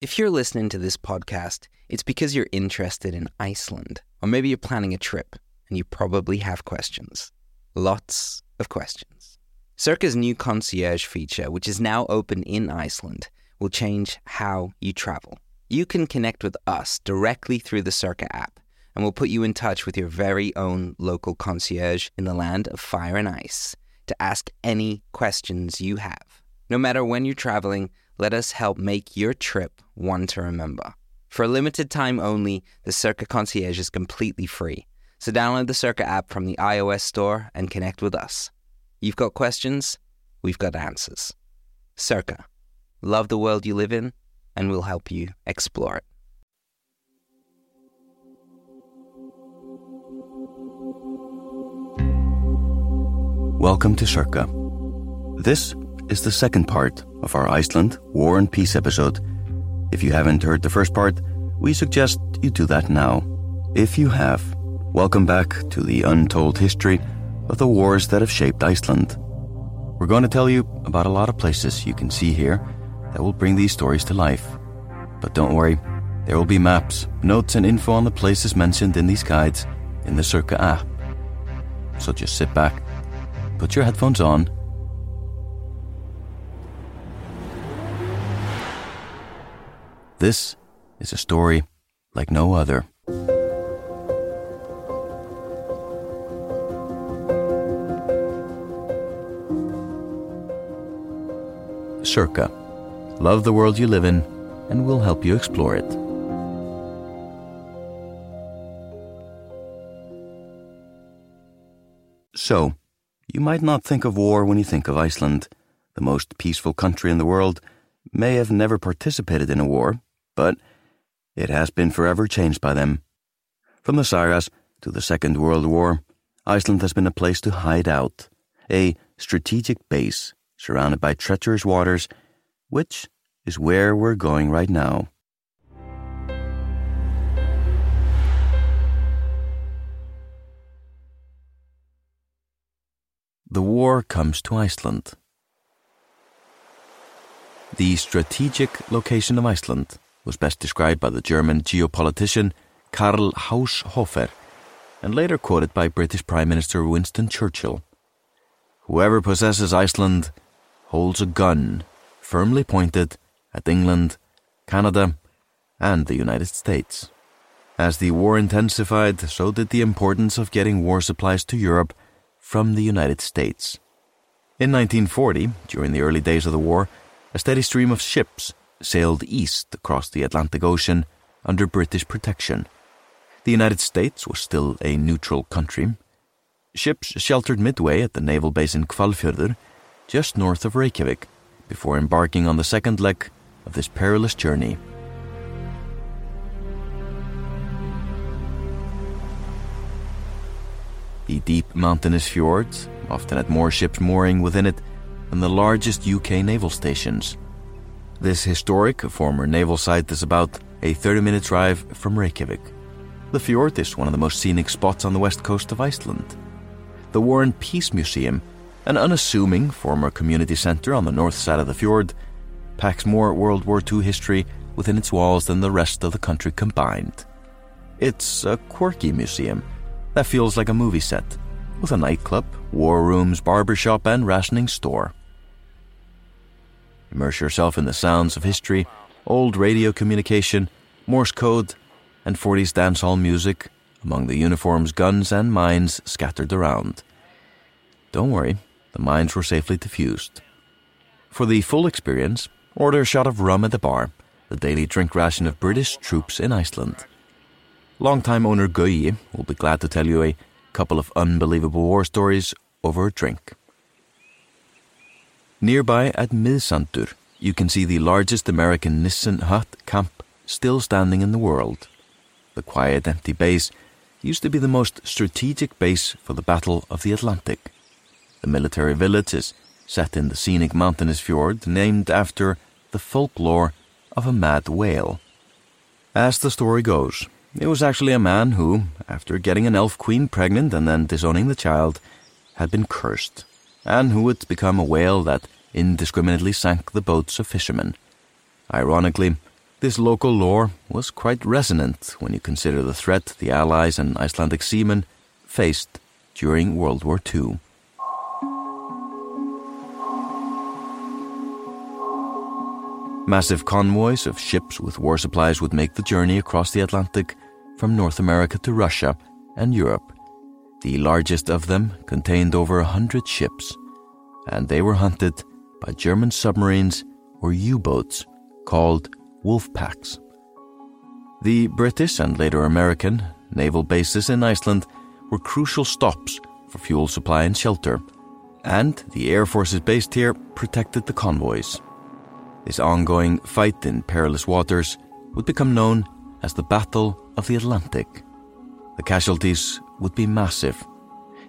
If you're listening to this podcast, it's because you're interested in Iceland, or maybe you're planning a trip and you probably have questions. Lots of questions. Cerca's new concierge feature, which is now open in Iceland, will change how you travel. You can connect with us directly through the Cerca app, and we'll put you in touch with your very own local concierge in the land of fire and ice to ask any questions you have. No matter when you're traveling, let us help make your trip one to remember. For a limited time only, the Cerca Concierge is completely free. So download the Cerca app from the iOS store and connect with us. You've got questions, we've got answers. Cerca. Love the world you live in, and we'll help you explore it. Welcome to Cerca. This is the second part of our Iceland War and Peace episode. If you haven't heard the first part, we suggest you do that now. If you have, welcome back to the untold history of the wars that have shaped Iceland. We're going to tell you about a lot of places you can see here that will bring these stories to life. But don't worry, there will be maps, notes, and info on the places mentioned in these guides in the Cerca app. So just sit back Put your headphones on. This is a story like no other. Cerca. Love the world you live in, and we'll help you explore it. So, you might not think of war when you think of Iceland. The most peaceful country in the world may have never participated in a war, but it has been forever changed by them. From the sagas to the Second World War, Iceland has been a place to hide out, a strategic base surrounded by treacherous waters, which is where we're going right now. the war comes to Iceland. The strategic location of Iceland was best described by the German geopolitician Karl Haushofer and later quoted by British Prime Minister Winston Churchill. Whoever possesses Iceland holds a gun firmly pointed at England, Canada, and the United States. As the war intensified, so did the importance of getting war supplies to Europe from the United States. In 1940, during the early days of the war, a steady stream of ships sailed east across the Atlantic Ocean under British protection. The United States was still a neutral country. Ships sheltered midway at the naval base in Hvalfjörður, just north of Reykjavik, before embarking on the second leg of this perilous journey. The deep mountainous fjords often had more ships mooring within it than the largest UK naval stations. This historic former naval site is about a 30 minute drive from Reykjavik. The fjord is one of the most scenic spots on the west coast of Iceland. The War and Peace Museum, an unassuming former community centre on the north side of the fjord, packs more World War II history within its walls than the rest of the country combined. It's a quirky museum that feels like a movie set, with a nightclub, war rooms, barbershop, and rationing store. Immerse yourself in the sounds of history, old radio communication, Morse code, and 40s dancehall music among the uniforms, guns, and mines scattered around. Don't worry, the mines were safely diffused. For the full experience, order a shot of rum at the bar, the daily drink ration of British troops in Iceland. Longtime owner Gaui will be glad to tell you a couple of unbelievable war stories over a drink. Nearby at Miðsandur, you can see the largest American Nissen hut camp still standing in the world. The quiet, empty base used to be the most strategic base for the Battle of the Atlantic. The military village is set in the scenic mountainous fjord named after the folklore of a mad whale. As the story goes, it was actually a man who, after getting an elf queen pregnant and then disowning the child, had been cursed, and who had become a whale that indiscriminately sank the boats of fishermen. Ironically, This local lore was quite resonant when you consider the threat the Allies and Icelandic seamen faced during World War II. Massive convoys of ships with war supplies would make the journey across the Atlantic from North America to Russia and Europe. The largest of them contained over a hundred ships, and they were hunted by German submarines or U boats called wolf packs. The British and later American naval bases in Iceland were crucial stops for fuel supply and shelter, and the Air Forces based here protected the convoys. This ongoing fight in perilous waters would become known as the Battle of the Atlantic. The casualties would be massive.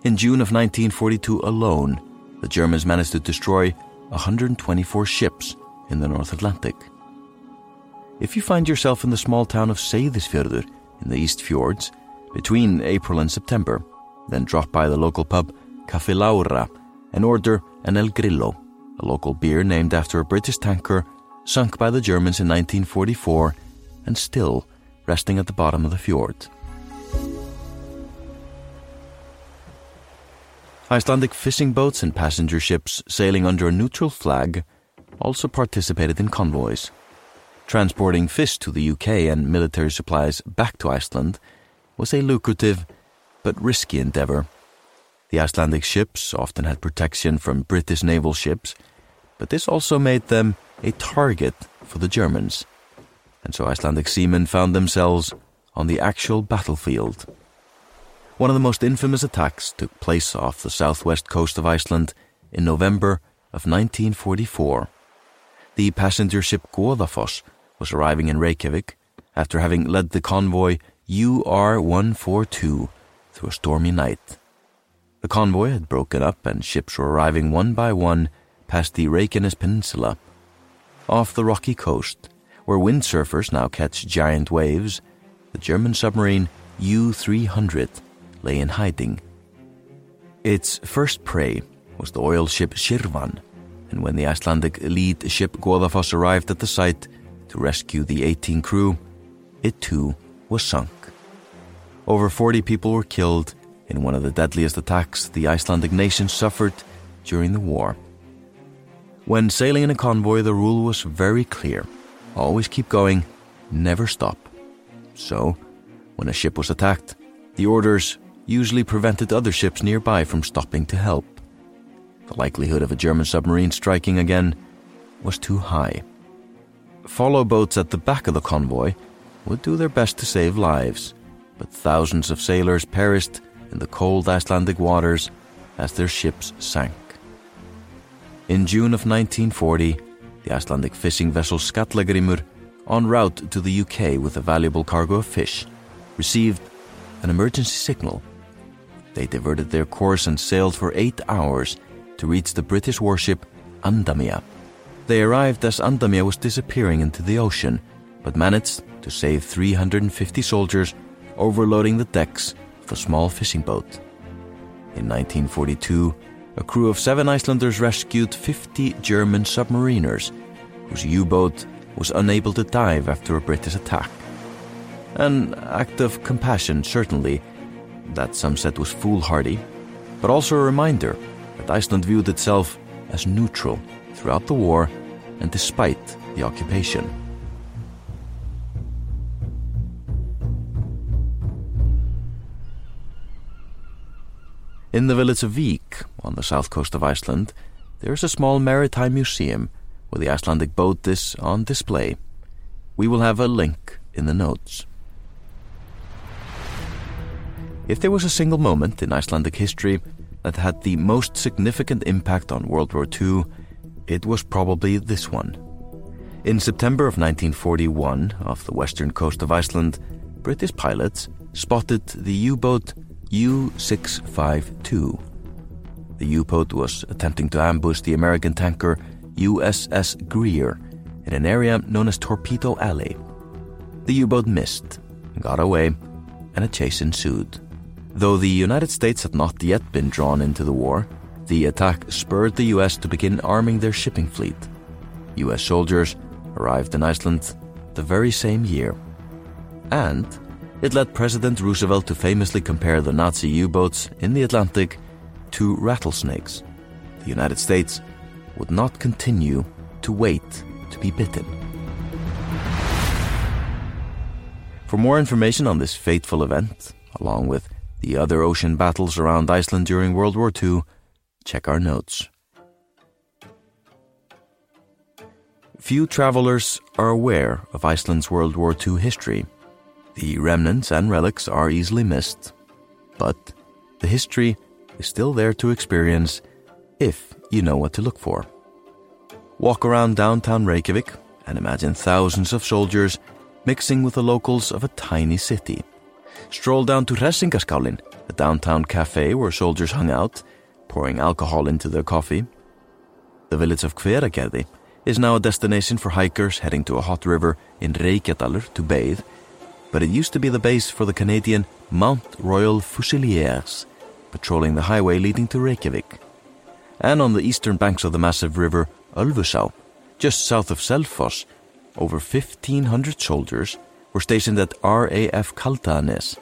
In June of 1942 alone, the Germans managed to destroy 124 ships in the North Atlantic. If you find yourself in the small town of Seyðisfjörður in the East Fjords between April and September, then drop by the local pub Café Laura and order an El Grillo a local beer named after a British tanker sunk by the Germans in 1944 and still resting at the bottom of the fjord. Icelandic fishing boats and passenger ships sailing under a neutral flag also participated in convoys. Transporting fish to the UK and military supplies back to Iceland was a lucrative but risky endeavour. The Icelandic ships often had protection from British naval ships but this also made them a target for the Germans, and so Icelandic seamen found themselves on the actual battlefield. One of the most infamous attacks took place off the southwest coast of Iceland in November of 1944. The passenger ship Goðafoss was arriving in Reykjavik after having led the convoy UR 142 through a stormy night. The convoy had broken up and ships were arriving one by one past the Reykjanes Peninsula. Off the rocky coast, where windsurfers now catch giant waves, the German submarine U 300 lay in hiding. Its first prey was the oil ship Shirvan, and when the Icelandic lead ship Goðafoss arrived at the site to rescue the 18 crew, it too was sunk. Over 40 people were killed in one of the deadliest attacks the Icelandic nation suffered during the war. When sailing in a convoy, the rule was very clear always keep going, never stop. So, when a ship was attacked, the orders usually prevented other ships nearby from stopping to help. The likelihood of a German submarine striking again was too high. Follow boats at the back of the convoy would do their best to save lives, but thousands of sailors perished in the cold Icelandic waters as their ships sank. In June of 1940, the Icelandic fishing vessel Skallagrimur, en route to the UK with a valuable cargo of fish, received an emergency signal. They diverted their course and sailed for eight hours to reach the British warship Andania. They arrived as Andania was disappearing into the ocean, but managed to save 350 soldiers overloading the decks of a small fishing boat. In 1942, a crew of seven Icelanders rescued 50 German submariners whose U boat was unable to dive after a British attack. An act of compassion, certainly, that some said was foolhardy, but also a reminder that Iceland viewed itself as neutral throughout the war and despite the occupation. In the village of Vík, on the south coast of Iceland, there is a small maritime museum where the Icelandic boat is on display. We will have a link in the notes. If there was a single moment in Icelandic history that had the most significant impact on World War II, it was probably this one. In September of 1941, off the western coast of Iceland, British pilots spotted the U boat U 652. The U boat was attempting to ambush the American tanker USS Greer in an area known as Torpedo Alley. The U boat missed, got away, and a chase ensued. Though the United States had not yet been drawn into the war, the attack spurred the US to begin arming their shipping fleet. US soldiers arrived in Iceland the very same year. And it led President Roosevelt to famously compare the Nazi U boats in the Atlantic to rattlesnakes. The United States would not continue to wait to be bitten. For more information on this fateful event, along with the other ocean battles around Iceland during World War II, check our notes. Few travelers are aware of Iceland's World War II history. The remnants and relics are easily missed, but the history is still there to experience if you know what to look for. Walk around downtown Reykjavik and imagine thousands of soldiers mixing with the locals of a tiny city. Stroll down to Hressingarskálinn, a downtown cafe where soldiers hung out, pouring alcohol into their coffee. The village of Hveragerði is now a destination for hikers heading to a hot river in Reykjadalur to bathe, but it used to be the base for the Canadian Mount Royal Fusiliers, patrolling the highway leading to Reykjavik. And on the eastern banks of the massive river Ölfusá, just south of Selfoss, over 1,500 soldiers were stationed at RAF Kaldanes.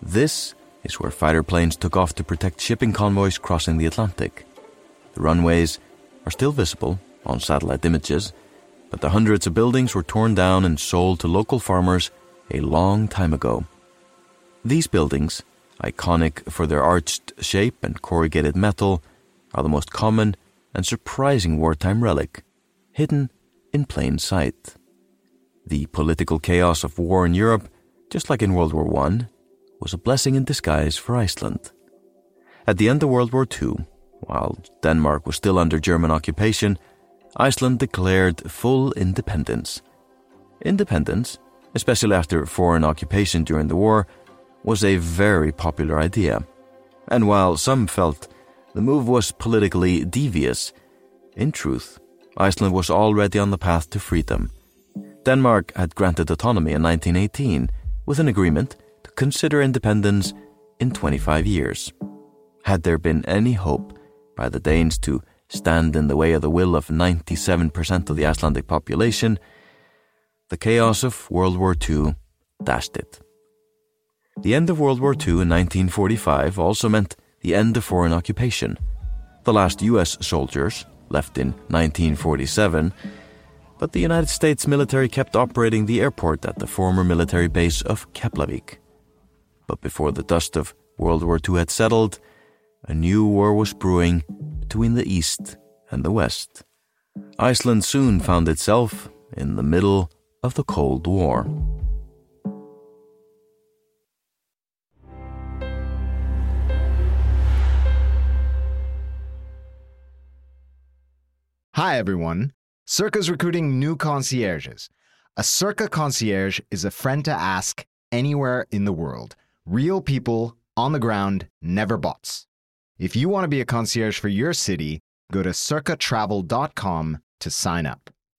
This is where fighter planes took off to protect shipping convoys crossing the Atlantic. The runways are still visible on satellite images, but the hundreds of buildings were torn down and sold to local farmers a long time ago. These buildings, iconic for their arched shape and corrugated metal, are the most common and surprising wartime relic, hidden in plain sight. The political chaos of war in Europe, just like in World War I, was a blessing in disguise for Iceland. At the end of World War II, while Denmark was still under German occupation, Iceland declared full independence. Independence, especially after foreign occupation during the war, was a very popular idea. And while some felt the move was politically devious, in truth, Iceland was already on the path to freedom. Denmark had granted autonomy in 1918 with an agreement to consider independence in 25 years. Had there been any hope by the Danes to stand in the way of the will of 97% of the Icelandic population, the chaos of World War II dashed it. The end of World War II in 1945 also meant the end of foreign occupation. The last US soldiers, left in 1947, but the United States military kept operating the airport at the former military base of Keflavik. But before the dust of World War II had settled, a new war was brewing between the East and the West. Iceland soon found itself in the middle of the Cold War. Hi, everyone. Cerca's recruiting new concierges. A Cerca concierge is a friend to ask anywhere in the world. Real people on the ground, never bots. If you want to be a concierge for your city, go to cercatravel.com to sign up.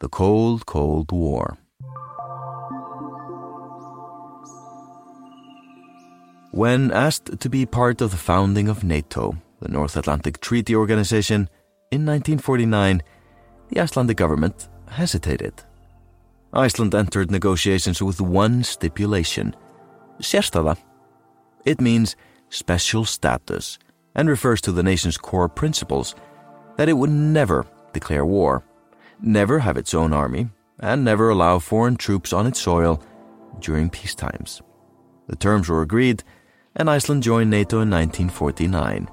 The Cold, Cold War. When asked to be part of the founding of NATO, the North Atlantic Treaty Organization, in 1949, the Icelandic government hesitated. Iceland entered negotiations with one stipulation sérstaða. It means special status and refers to the nation's core principles that it would never declare war, never have its own army, and never allow foreign troops on its soil during peacetimes. The terms were agreed, and Iceland joined NATO in 1949.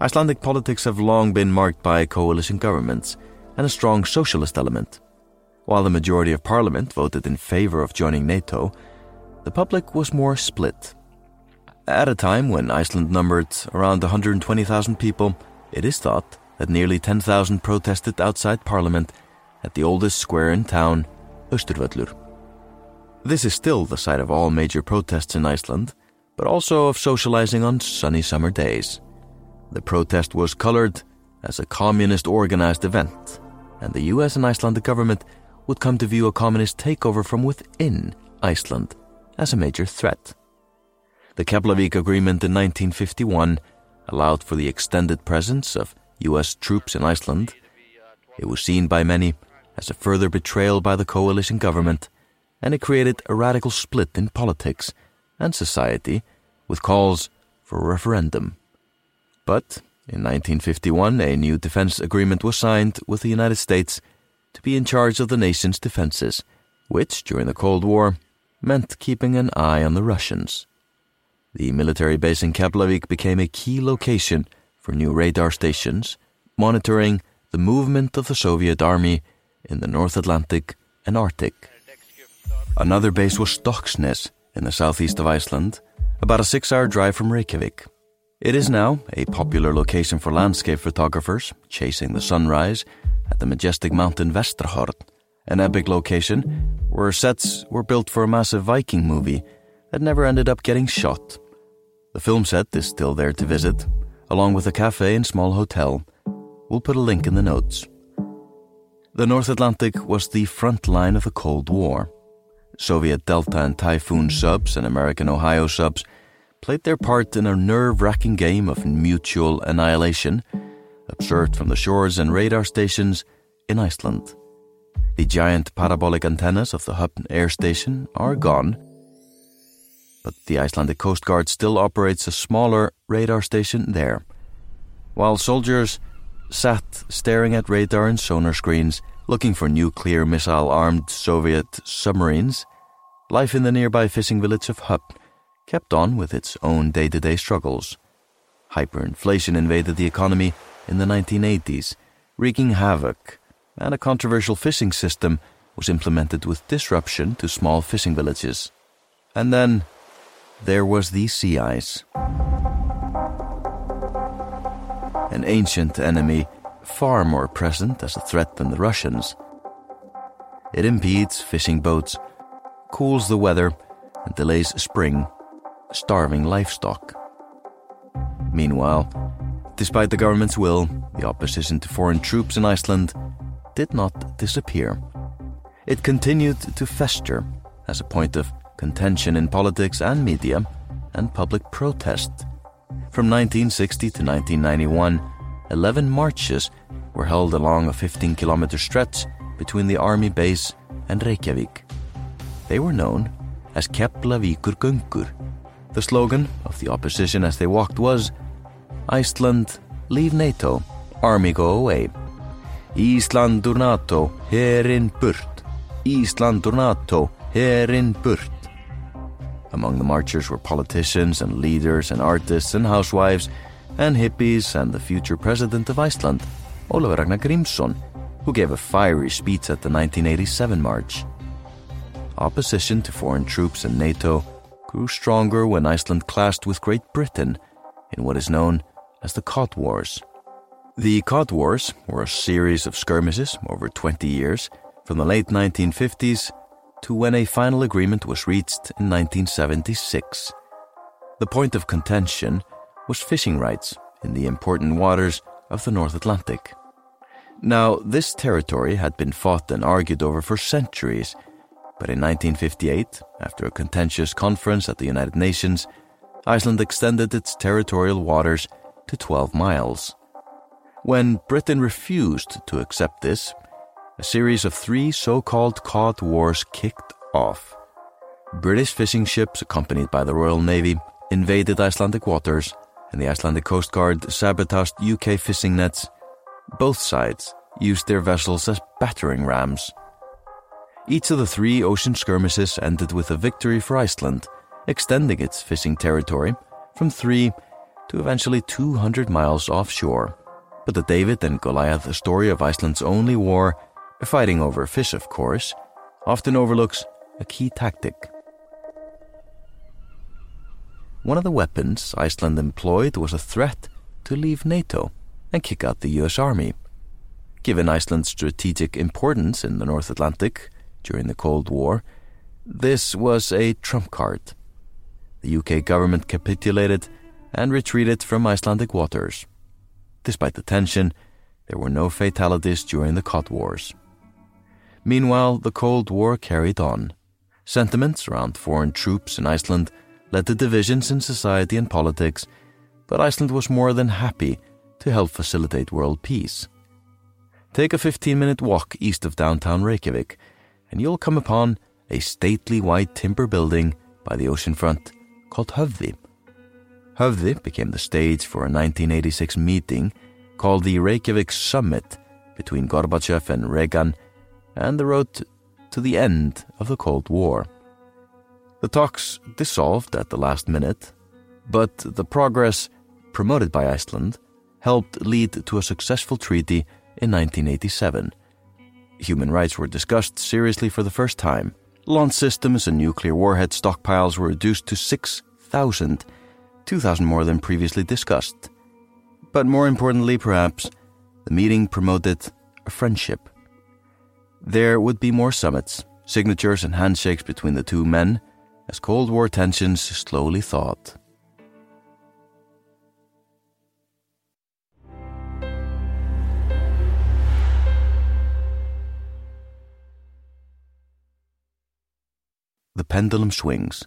Icelandic politics have long been marked by coalition governments and a strong socialist element. While the majority of parliament voted in favor of joining NATO, the public was more split. At a time when Iceland numbered around 120,000 people, it is thought that nearly 10,000 protested outside parliament at the oldest square in town, Austurvöllur. This is still the site of all major protests in Iceland, but also of socializing on sunny summer days. The protest was colored as a communist organized event, and the US and Icelandic government would come to view a communist takeover from within Iceland as a major threat. The Keflavik Agreement in 1951 allowed for the extended presence of US troops in Iceland. It was seen by many as a further betrayal by the coalition government, and it created a radical split in politics and society with calls for a referendum. But in 1951, a new defense agreement was signed with the United States to be in charge of the nation's defenses, which, during the Cold War, meant keeping an eye on the Russians. The military base in Keflavik became a key location for new radar stations, monitoring the movement of the Soviet Army in the North Atlantic and Arctic. Another base was Stokksnes in the southeast of Iceland, about a six hour drive from Reykjavik. It is now a popular location for landscape photographers chasing the sunrise at the majestic mountain Vestrahorn, an epic location where sets were built for a massive Viking movie that never ended up getting shot. The film set is still there to visit, along with a cafe and small hotel. We'll put a link in the notes. The North Atlantic was the front line of the Cold War. Soviet Delta and Typhoon subs and American Ohio subs played their part in a nerve wracking game of mutual annihilation, observed from the shores and radar stations in Iceland. The giant parabolic antennas of the Höfn Air Station are gone, but the Icelandic Coast Guard still operates a smaller radar station there. While soldiers sat staring at radar and sonar screens, looking for nuclear missile armed Soviet submarines, life in the nearby fishing village of Höfn kept on with its own day to day struggles. Hyperinflation invaded the economy in the 1980s, wreaking havoc, and a controversial fishing system was implemented with disruption to small fishing villages. And then there was the sea ice. An ancient enemy far more present as a threat than the Russians. It impedes fishing boats, cools the weather, and delays spring, starving livestock. Meanwhile, despite the government's will, the opposition to foreign troops in Iceland did not disappear. It continued to fester as a point of contention in politics and media and public protest. From 1960 to 1991, 11 marches were held along a 15 kilometer stretch between the army base and Reykjavik. They were known as Keflavíkur Göngur. The slogan of the opposition as they walked was Iceland, leave NATO, army go away. Ísland ur NATO, herinn burt. Ísland ur NATO, herinn burt. Among the marchers were politicians and leaders and artists and housewives and hippies and the future president of Iceland, Ólafur Ragnar Grímsson, who gave a fiery speech at the 1987 march. Opposition to foreign troops and NATO grew stronger when Iceland clashed with Great Britain in what is known as the Cod Wars. The Cod Wars were a series of skirmishes over 20 years from the late 1950s to when a final agreement was reached in 1976. The point of contention was fishing rights in the important waters of the North Atlantic. Now, this territory had been fought and argued over for centuries, but in 1958, after a contentious conference at the United Nations, Iceland extended its territorial waters to 12 miles. When Britain refused to accept this, a series of three so called Cod Wars kicked off. British fishing ships, accompanied by the Royal Navy, invaded Icelandic waters, and the Icelandic Coast Guard sabotaged UK fishing nets. Both sides used their vessels as battering rams. Each of the three ocean skirmishes ended with a victory for Iceland, extending its fishing territory from three to eventually 200 miles offshore. But the David and Goliath story of Iceland's only war, fighting over fish, of course, often overlooks a key tactic. One of the weapons Iceland employed was a threat to leave NATO and kick out the US Army. given Iceland's strategic importance in the North Atlantic during the Cold War, this was a trump card. The UK government capitulated and retreated from Icelandic waters. Despite the tension, there were no fatalities during the Cod Wars. Meanwhile, the Cold War carried on. Sentiments around foreign troops in Iceland led to divisions in society and politics, but Iceland was more than happy to help facilitate world peace. Take a 15 minute walk east of downtown Reykjavik, and you'll come upon a stately white timber building by the ocean front called Höfði. Höfði became the stage for a 1986 meeting called the Reykjavik Summit between Gorbachev and Reagan and the road to the end of the Cold War. The talks dissolved at the last minute, but the progress promoted by Iceland helped lead to a successful treaty in 1987. Human rights were discussed seriously for the first time. Launch systems and nuclear warhead stockpiles were reduced to 6,000, 2,000 more than previously discussed. But more importantly, perhaps, the meeting promoted a friendship. There would be more summits, signatures, and handshakes between the two men as Cold War tensions slowly thawed. The pendulum swings.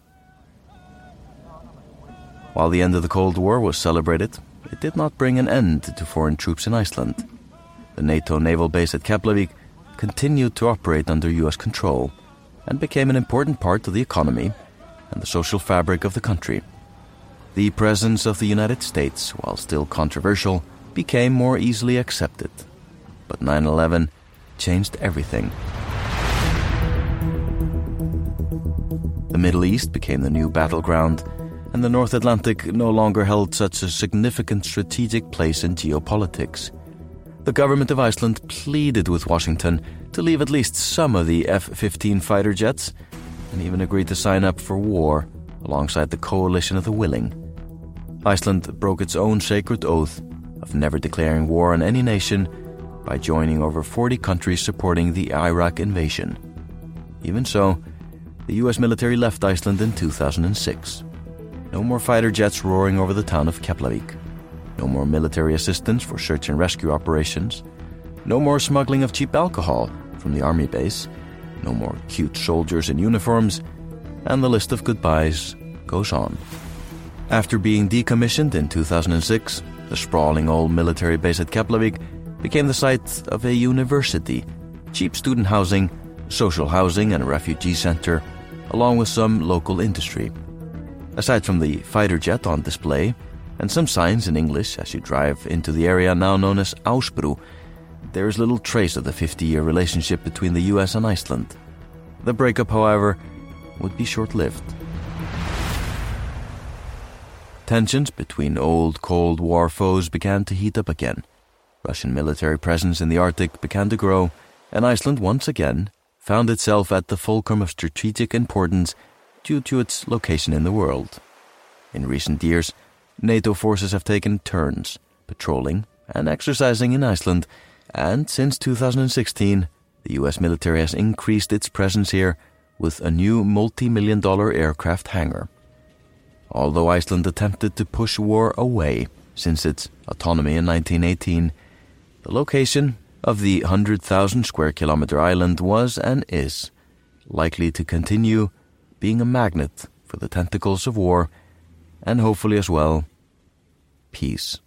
While the end of the Cold War was celebrated, it did not bring an end to foreign troops in Iceland. The NATO naval base at Keflavik continued to operate under US control and became an important part of the economy and the social fabric of the country. The presence of the United States, while still controversial, became more easily accepted. But 9 11 changed everything. The Middle East became the new battleground, and the North Atlantic no longer held such a significant strategic place in geopolitics. The government of Iceland pleaded with Washington to leave at least some of the F 15 fighter jets and even agreed to sign up for war alongside the coalition of the willing. Iceland broke its own sacred oath of never declaring war on any nation by joining over 40 countries supporting the Iraq invasion. Even so, the US military left Iceland in 2006. No more fighter jets roaring over the town of Keflavik. No more military assistance for search and rescue operations. No more smuggling of cheap alcohol from the army base no more cute soldiers in uniforms, and the list of goodbyes goes on. After being decommissioned in 2006, the sprawling old military base at Keflavik became the site of a university, cheap student housing, social housing, and a refugee center, along with some local industry. Aside from the fighter jet on display, and some signs in English as you drive into the area now known as Ásbrú, there is little trace of the 50 year relationship between the US and Iceland. The breakup, however, would be short lived. Tensions between old Cold War foes began to heat up again. Russian military presence in the Arctic began to grow, and Iceland once again found itself at the fulcrum of strategic importance due to its location in the world. In recent years, NATO forces have taken turns patrolling and exercising in Iceland and since 2016, the US military has increased its presence here with a new multi million dollar aircraft hangar. Although Iceland attempted to push war away since its autonomy in 1918, the location of the 100,000 square kilometer island was and is likely to continue being a magnet for the tentacles of war and hopefully as well peace.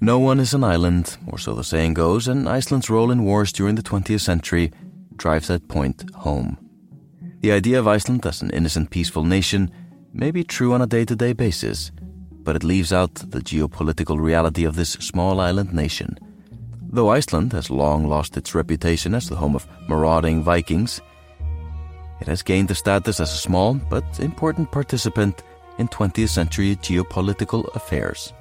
No one is an island, or so the saying goes, and Iceland's role in wars during the 20th century drives that point home. The idea of Iceland as an innocent, peaceful nation may be true on a day to day basis, but it leaves out the geopolitical reality of this small island nation. Though Iceland has long lost its reputation as the home of marauding Vikings, it has gained the status as a small but important participant in 20th century geopolitical affairs.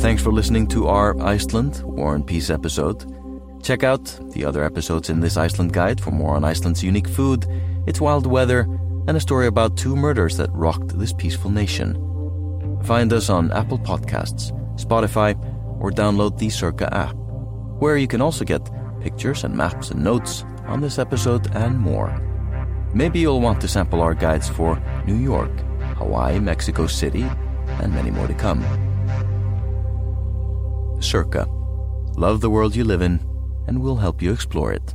Thanks for listening to our Iceland War and Peace episode. Check out the other episodes in this Iceland guide for more on Iceland's unique food, its wild weather, and a story about two murders that rocked this peaceful nation. Find us on Apple Podcasts, Spotify, or download the Cerca app, where you can also get pictures and maps and notes on this episode and more. Maybe you'll want to sample our guides for New York, Hawaii, Mexico City, and many more to come. Cerca. Love the world you live in, and we'll help you explore it.